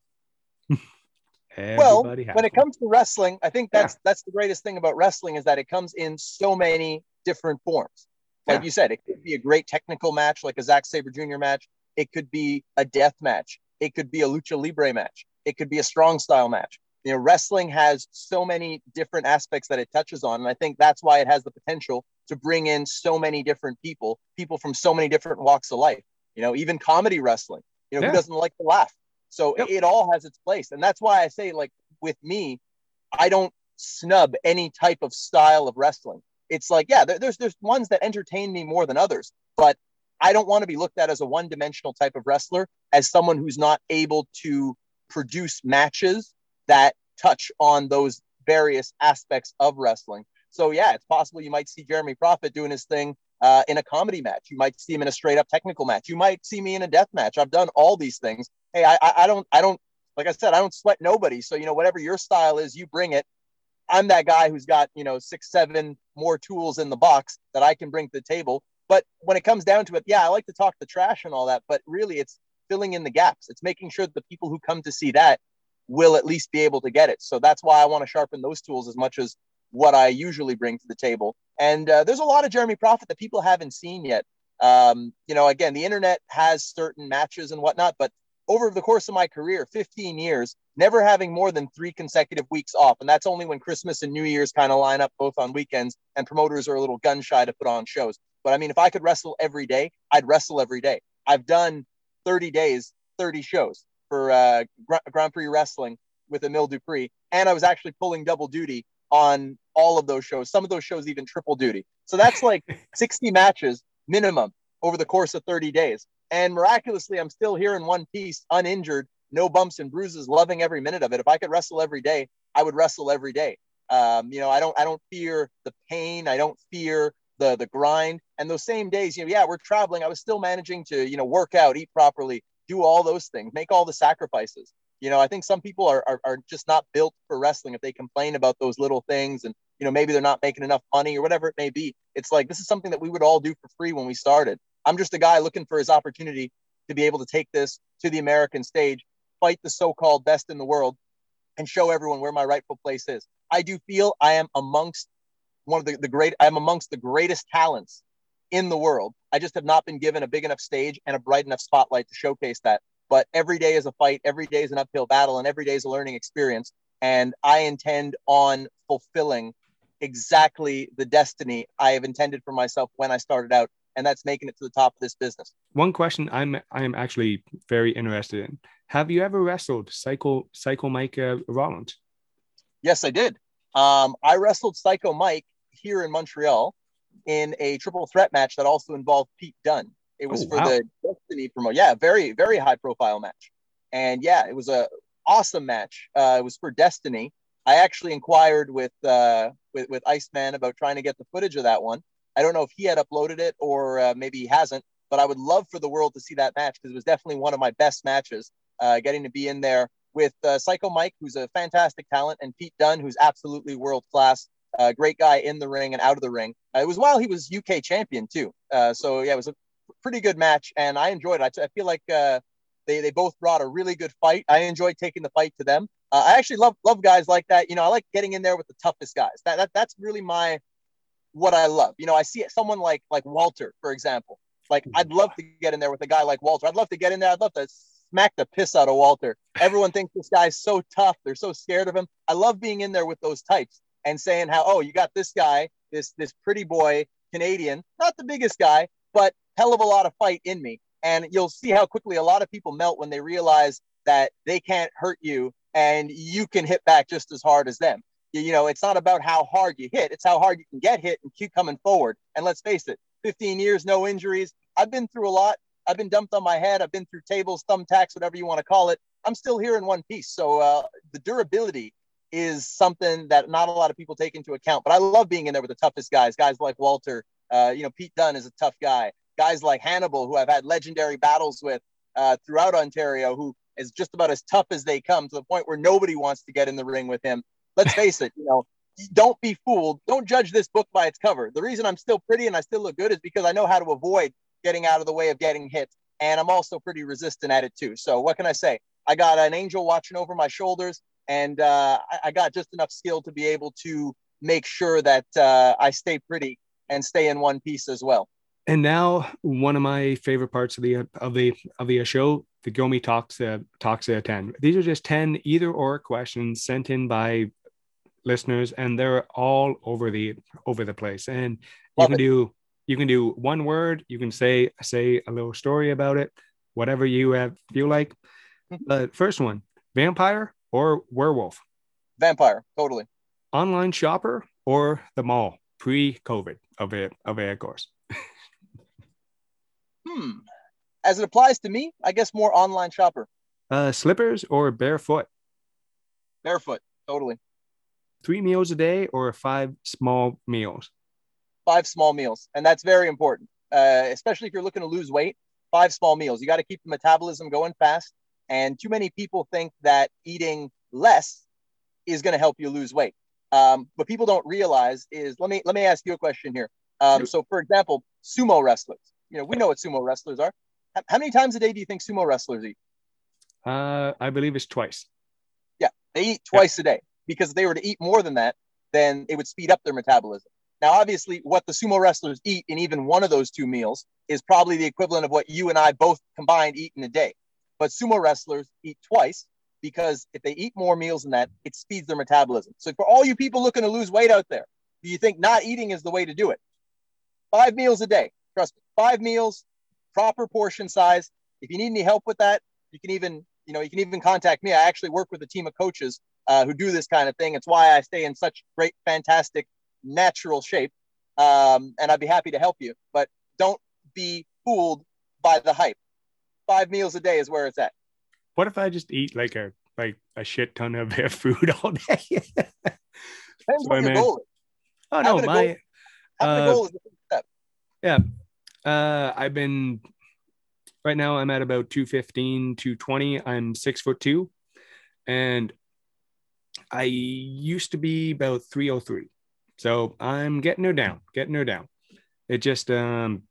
well, when it comes to wrestling, I think that's yeah. that's the greatest thing about wrestling is that it comes in so many different forms. Like yeah. you said, it could be a great technical match, like a Zack Sabre Jr. match. It could be a death match. It could be a lucha libre match. It could be a strong style match. You know, wrestling has so many different aspects that it touches on, and I think that's why it has the potential to bring in so many different people, people from so many different walks of life. You know, even comedy wrestling. You know, yeah. who doesn't like to laugh? So yep. it all has its place. And that's why I say, like, with me, I don't snub any type of style of wrestling. It's like, yeah, there's there's ones that entertain me more than others, but I don't want to be looked at as a one-dimensional type of wrestler, as someone who's not able to produce matches that touch on those various aspects of wrestling. So yeah, it's possible you might see Jeremy Prophet doing his thing uh, in a comedy match. You might see him in a straight up technical match. You might see me in a death match. I've done all these things. Hey, I, I don't, I don't, like I said, I don't sweat nobody. So, you know, whatever your style is, you bring it. I'm that guy who's got, you know, six, seven more tools in the box that I can bring to the table. But when it comes down to it, yeah, I like to talk the trash and all that, but really it's filling in the gaps. It's making sure that the people who come to see that will at least be able to get it. So that's why I want to sharpen those tools as much as what I usually bring to the table. And uh, there's a lot of Jeremy Prophet that people haven't seen yet. Um, you know, again, the internet has certain matches and whatnot, but over the course of my career, 15 years, never having more than three consecutive weeks off. And that's only when Christmas and New Year's kind of line up both on weekends and promoters are a little gun shy to put on shows. But I mean, if I could wrestle every day, I'd wrestle every day. I've done 30 days, 30 shows for uh, Grand Prix Wrestling with Emile Dupré. And I was actually pulling double duty on all of those shows. Some of those shows even triple duty. So that's like 60 matches minimum over the course of 30 days. And miraculously, I'm still here in one piece, uninjured, no bumps and bruises, loving every minute of it. If I could wrestle every day, I would wrestle every day. Um, you know, I don't I don't fear the pain. I don't fear the the grind. And those same days, you know, yeah, we're traveling. I was still managing to, you know, work out, eat properly, do all those things, make all the sacrifices. You know, I think some people are, are, are just not built for wrestling if they complain about those little things and, you know, maybe they're not making enough money or whatever it may be. It's like this is something that we would all do for free when we started. I'm just a guy looking for his opportunity to be able to take this to the American stage, fight the so called best in the world, and show everyone where my rightful place is. I do feel I am amongst one of the, the great, I'm amongst the greatest talents in the world. I just have not been given a big enough stage and a bright enough spotlight to showcase that. But every day is a fight, every day is an uphill battle, and every day is a learning experience. And I intend on fulfilling exactly the destiny I have intended for myself when I started out and that's making it to the top of this business. One question I'm I'm actually very interested in. Have you ever wrestled Psycho Psycho Mike uh, Rollins? Yes, I did. Um, I wrestled Psycho Mike here in Montreal in a triple threat match that also involved Pete Dunne. It was Oh, for wow. the Destiny promo. Yeah, very very high profile match, and yeah, it was a awesome match. Uh, it was for Destiny. I actually inquired with uh, with with Iceman about trying to get the footage of that one. I don't know if he had uploaded it or uh, maybe he hasn't, but I would love for the world to see that match because it was definitely one of my best matches. Uh, getting to be in there with uh, Psycho Mike, who's a fantastic talent, and Pete Dunne, who's absolutely world class. Uh, great guy in the ring and out of the ring. Uh, it was while he was UK champion too. Uh, so yeah, it was a pretty good match, and I enjoyed it. I, I feel like uh, they they both brought a really good fight. I enjoyed taking the fight to them. I actually love love guys like that. You know, I like getting in there with the toughest guys. That, that that's really my what I love. You know, I see it, someone like like Walter, for example. Like hmm. I'd love to get in there with a guy like Walter. I'd love to get in there. I'd love to smack the piss out of Walter. Everyone thinks this guy's so tough. They're so scared of him. I love being in there with those types and saying how, oh, you got this guy, this this pretty boy Canadian, not the biggest guy, but hell of a lot of fight in me. And you'll see how quickly a lot of people melt when they realize that they can't hurt you and you can hit back just as hard as them. You, know, it's not about how hard you hit, it's how hard you can get hit and keep coming forward. And let's face it, 15 years, no injuries. I've been through a lot. I've been dumped on my head. I've been through tables, thumbtacks, whatever you want to call it. I'm still here in one piece. So uh, the durability is something that not a lot of people take into account. But I love being in there with the toughest guys, guys like Walter. Uh, you know, Pete Dunne is a tough guy. Guys like Hannibal, who I've had legendary battles with uh, throughout Ontario, who is just about as tough as they come to the point where nobody wants to get in the ring with him. Let's face it, you know, don't be fooled. Don't judge this book by its cover. The reason I'm still pretty and I still look good is because I know how to avoid getting out of the way of getting hit. And I'm also pretty resistant at it too. So what can I say? I got an angel watching over my shoulders, and uh, I, got just enough skill to be able to make sure that uh, I stay pretty and stay in one piece as well. And now one of my favorite parts of the of the of the show, the Gomi talks uh, talks uh, ten. These are just ten either or questions sent in by listeners, and they're all over the over the place. And you can it. do you can do one word. You can say say a little story about it, whatever you uh, feel like. The first one: vampire or werewolf, Vampire, totally. online shopper or the mall pre-COVID of it of it, of course. Hmm. As it applies to me, I guess more online shopper. Uh, slippers or barefoot. Barefoot, totally. Three meals a day or five small meals? Five small meals, and that's very important, uh, especially if you're looking to lose weight. Five small meals. You got to keep the metabolism going fast. And too many people think that eating less is going to help you lose weight. Um, what people don't realize is let me let me ask you a question here. Um, so, for example, sumo wrestlers. You know, we know what sumo wrestlers are. How many times a day do you think sumo wrestlers eat? Uh, I believe it's twice. Yeah, they eat twice a day because if they were to eat more than that, then it would speed up their metabolism. Now, obviously, what the sumo wrestlers eat in even one of those two meals is probably the equivalent of what you and I both combined eat in a day. But sumo wrestlers eat twice because if they eat more meals than that, it speeds their metabolism. So, for all you people looking to lose weight out there, do you think not eating is the way to do it? Five meals a day. Trust me, five meals, proper portion size. If you need any help with that, you can even you know you can even contact me. I actually work with a team of coaches uh, who do this kind of thing. It's why I stay in such great, fantastic, natural shape, um, and I'd be happy to help you. But don't be fooled by the hype. Five meals a day is where it's at. What if I just eat like a like a shit ton of food all day? Depends Sorry, what your man. goal is. oh no, Having my Having Uh, goal is the uh, I've been right now. I'm at about 215, 220. I'm six foot two, and I used to be about 303. So I'm getting her down, getting her down. It just um,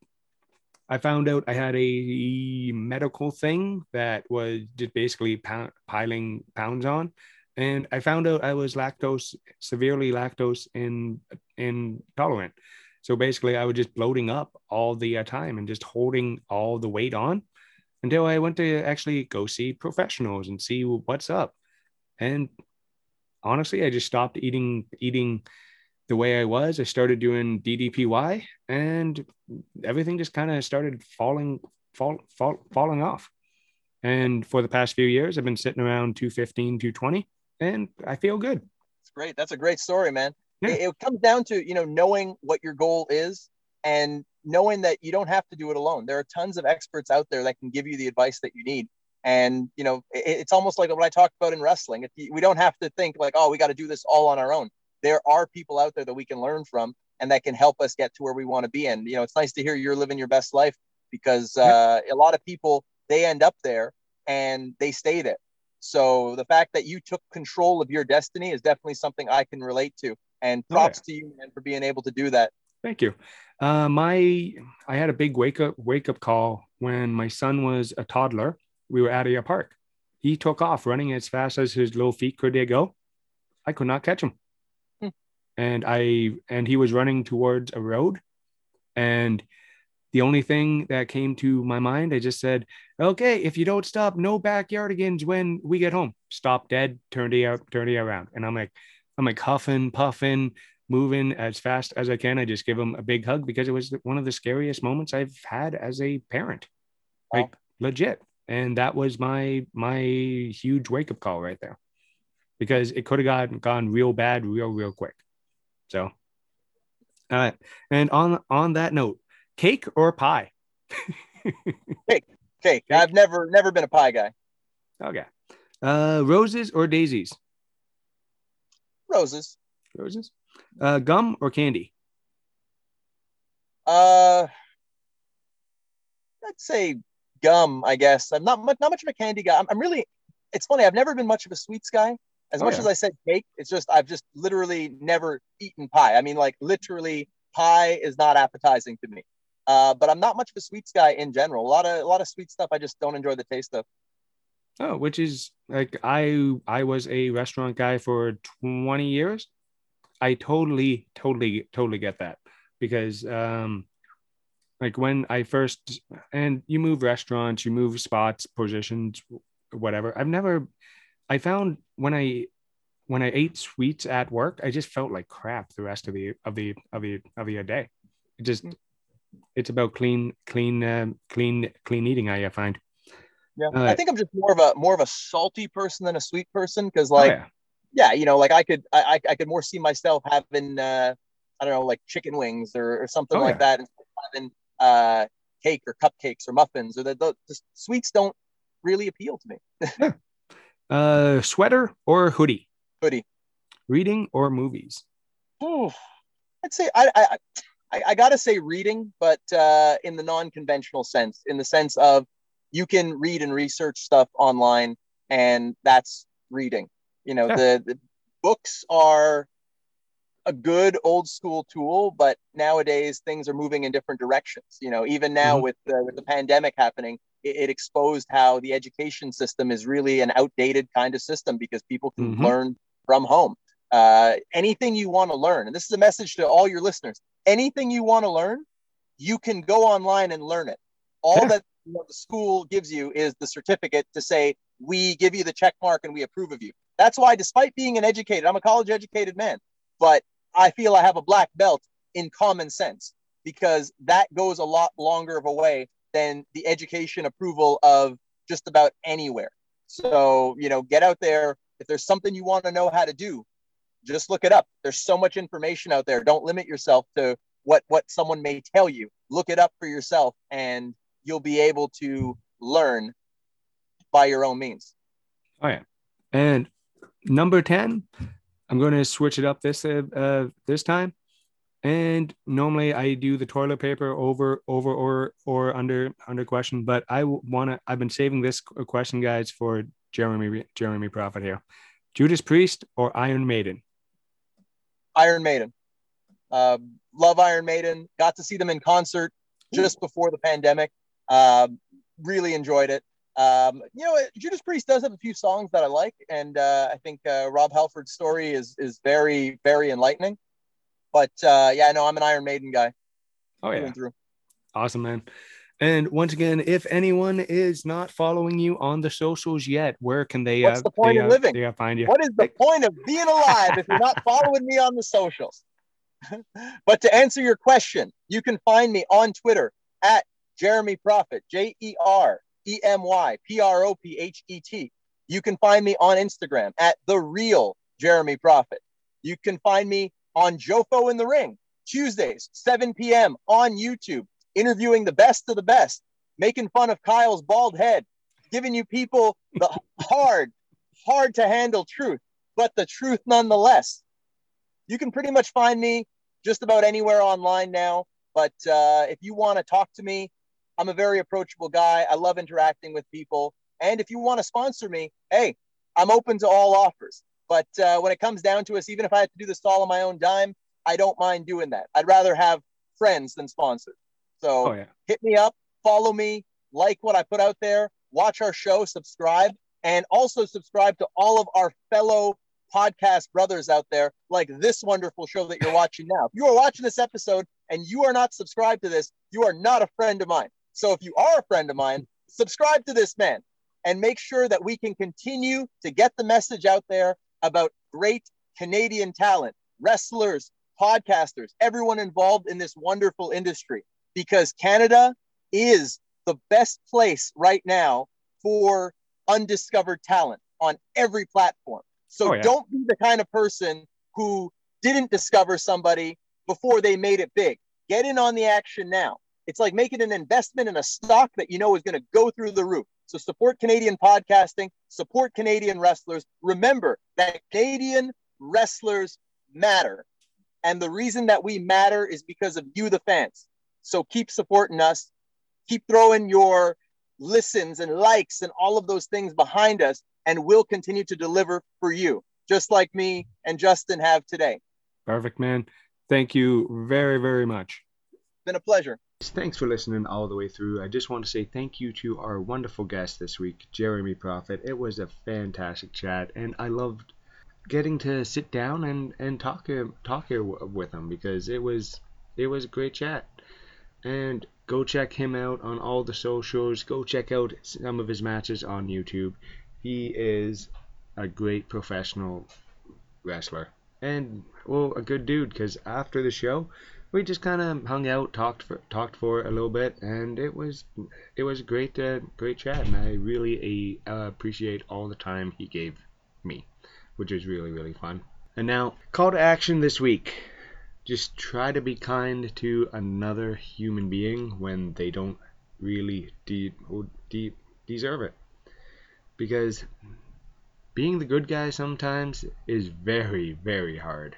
I found out I had a medical thing that was just basically piling pounds on, and I found out I was lactose severely lactose in intolerant. So basically, I was just bloating up all the uh, time and just holding all the weight on until I went to actually go see professionals and see what's up. And honestly, I just stopped eating eating the way I was. I started doing DDPY, and everything just kind of started falling, fall, fall, falling off. And for the past few years, I've been sitting around 215, 220, and I feel good. It's great. That's a great story, man. Yeah. It, it comes down to you know knowing what your goal is and knowing that you don't have to do it alone. There are tons of experts out there that can give you the advice that you need. And you know, it, it's almost like what I talked about in wrestling. If you, we don't have to think like, oh, we got to do this all on our own. There are people out there that we can learn from and that can help us get to where we want to be. And you know, it's nice to hear you're living your best life because uh, a lot of people they end up there and they stay there. So the fact that you took control of your destiny is definitely something I can relate to. And Oh, props to you, man, for being able to do that. Thank you. Uh, my I had a big wake up wake up call when my son was a toddler. We were at a park. He took off running as fast as his little feet could they go. I could not catch him, Hmm. and I and he was running towards a road, and the only thing that came to my mind, I just said, "Okay, if you don't stop, no backyardigans when we get home. Stop dead, turn the out, turn the around." And I'm like, I'm like huffing, puffing, moving as fast as I can. I just give him a big hug because it was one of the scariest moments I've had as a parent, Wow. like legit. And that was my my huge wake up call right there, because it could have gone gone real bad, real real quick. So, all right. And on on that note, cake or pie? cake cake I've never never been a pie guy. okay. Uh, roses or daisies? Roses. Roses. Uh, gum or candy? Uh, I'd say gum. I guess I'm not much not much of a candy guy. I'm, I'm really. It's funny. I've never been much of a sweets guy. As Oh, much yeah. as I said cake, it's just I've just literally never eaten pie. I mean, like literally, pie is not appetizing to me. Uh, but I'm not much of a sweets guy in general. A lot of a lot of sweet stuff I just don't enjoy the taste of. Oh, which is like I I was a restaurant guy for 20 years. I totally, totally, totally get that because um like when I first and you move restaurants, you move spots, positions, whatever. I've never I found when I when I ate sweets at work, I just felt like crap the rest of the of the of the of the day. It just it's about clean, clean, um, clean, clean eating. I find. Yeah, Uh, I think I'm just more of a more of a salty person than a sweet person because Oh, like yeah. yeah, you know, like I could I I could more see myself having uh I don't know like chicken wings or, or something Oh, like that and having uh cake or cupcakes or muffins or the, the, the sweets don't really appeal to me. Uh, sweater or hoodie? Hoodie. Reading or movies? Ooh, I'd say I I I, I gotta say reading, but uh, in the non-conventional sense, in the sense of you can read and research stuff online, and that's reading. You know, Yeah. the, the books are a good old school tool, but nowadays things are moving in different directions. You know, even now Mhm. with the, with the pandemic happening, it, it exposed how the education system is really an outdated kind of system because people can Mhm. learn from home. Uh, anything you want to learn, and this is a message to all your listeners: anything you want to learn, you can go online and learn it. All Yeah. that you know, the school gives you is the certificate to say we give you the check mark and we approve of you. That's why, despite being an educated, I'm a college educated man, but I feel I have a black belt in common sense because that goes a lot longer of a way than the education approval of just about anywhere. So, you know, get out there. If there's something you want to know how to do, just look it up. There's so much information out there. Don't limit yourself to what what someone may tell you. Look it up for yourself and you'll be able to learn by your own means. Oh yeah. And number 10, I'm going to switch it up this uh, uh this time. And normally I do the toilet paper over over or or under under question, but I want to I've been saving this question guys for Jeremy Jeremy Prophet here. Judas Priest or Iron Maiden? Iron Maiden. Um, love Iron Maiden. Got to see them in concert just before the pandemic. Um, really enjoyed it. Um, you know, Judas Priest does have a few songs that I like, and uh, I think uh, Rob Halford's story is is very very enlightening. But uh, yeah, no, I'm an Iron Maiden guy Oh yeah. through. Awesome, man. And once again, if anyone is not following you on the socials yet, where can they? What's uh, the point they, of uh, living? They uh, find you. What is the point of being alive if you're not following me on the socials? but to answer your question, you can find me on Twitter at Jeremy Prophet, J E R E M Y P R O P H E T. You can find me on Instagram at the real Jeremy Prophet. You can find me on Jofo in the Ring Tuesdays, 7 p.m. on YouTube, interviewing the best of the best, making fun of Kyle's bald head, giving you people the hard, hard to handle truth, but the truth nonetheless. You can pretty much find me just about anywhere online now. But uh, if you want to talk to me, I'm a very approachable guy. I love interacting with people. And if you want to sponsor me, hey, I'm open to all offers. But uh, when it comes down to us, even if I had to do this all on my own dime, I don't mind doing that. I'd rather have friends than sponsors. So Oh yeah. hit me up, follow me, like what I put out there, watch our show, subscribe, and also subscribe to all of our fellow podcast brothers out there, like this wonderful show that you're watching now. If you are watching this episode and you are not subscribed to this, you are not a friend of mine. So if you are a friend of mine, subscribe to this man and make sure that we can continue to get the message out there about great Canadian talent, wrestlers, podcasters, everyone involved in this wonderful industry, because Canada is the best place right now for undiscovered talent on every platform. So Oh, yeah. don't be the kind of person who didn't discover somebody before they made it big. Get in on the action now. It's like making an investment in a stock that you know is going to go through the roof. So support Canadian podcasting, support Canadian wrestlers. Remember that Canadian wrestlers matter. And the reason that we matter is because of you, the fans. So keep supporting us. Keep throwing your listens and likes and all of those things behind us, and we'll continue to deliver for you, just like me and Justin have today. Perfect, man. Thank you very, very much. Been a pleasure. Thanks for listening all the way through. I just want to say thank you to our wonderful guest this week, Jeremy Prophet. It was a fantastic chat, and I loved getting to sit down and and talk him talk here with him because it was it was a great chat. And go check him out on all the socials. Go check out some of his matches on YouTube. He is a great professional wrestler and well a good dude because after the show we just kind of hung out, talked for talked for a little bit, and it was it was a great uh, great chat, and I really uh, appreciate all the time he gave me, which was really really fun. And now call to action this week: just try to be kind to another human being when they don't really de- de- deserve it, because being the good guy sometimes is very very hard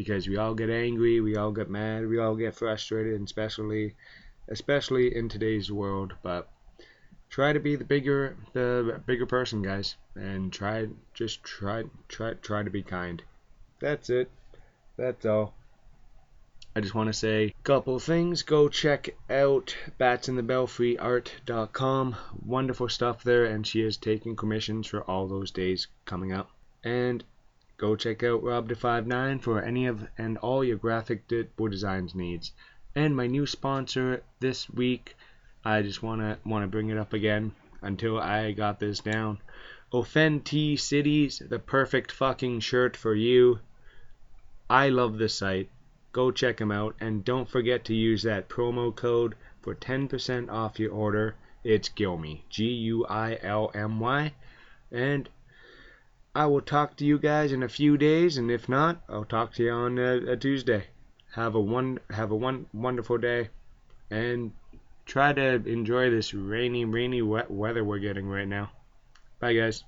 because we all get angry, we all get mad, we all get frustrated, and especially especially in today's world. But try to be the bigger the bigger person, guys, and try just try try try to be kind. That's it. That's all. I just want to say a couple things. Go check out batsinthebelfryart.com. Wonderful stuff there, and she is taking commissions for all those days coming up. And go check out Rob to 59 for any of and all your graphic de- designs needs. And my new sponsor this week, I just wanna wanna bring it up again until I got this down. Offend T Cities, the perfect fucking shirt for you. I love this site. Go check them out and don't forget to use that promo code for 10% off your order. It's Guilmy, G U I L M Y. And I will talk to you guys in a few days, and if not, I'll talk to you on a, a Tuesday. Have a one have a one wonderful day, and try to enjoy this rainy, rainy, wet weather we're getting right now. Bye, guys.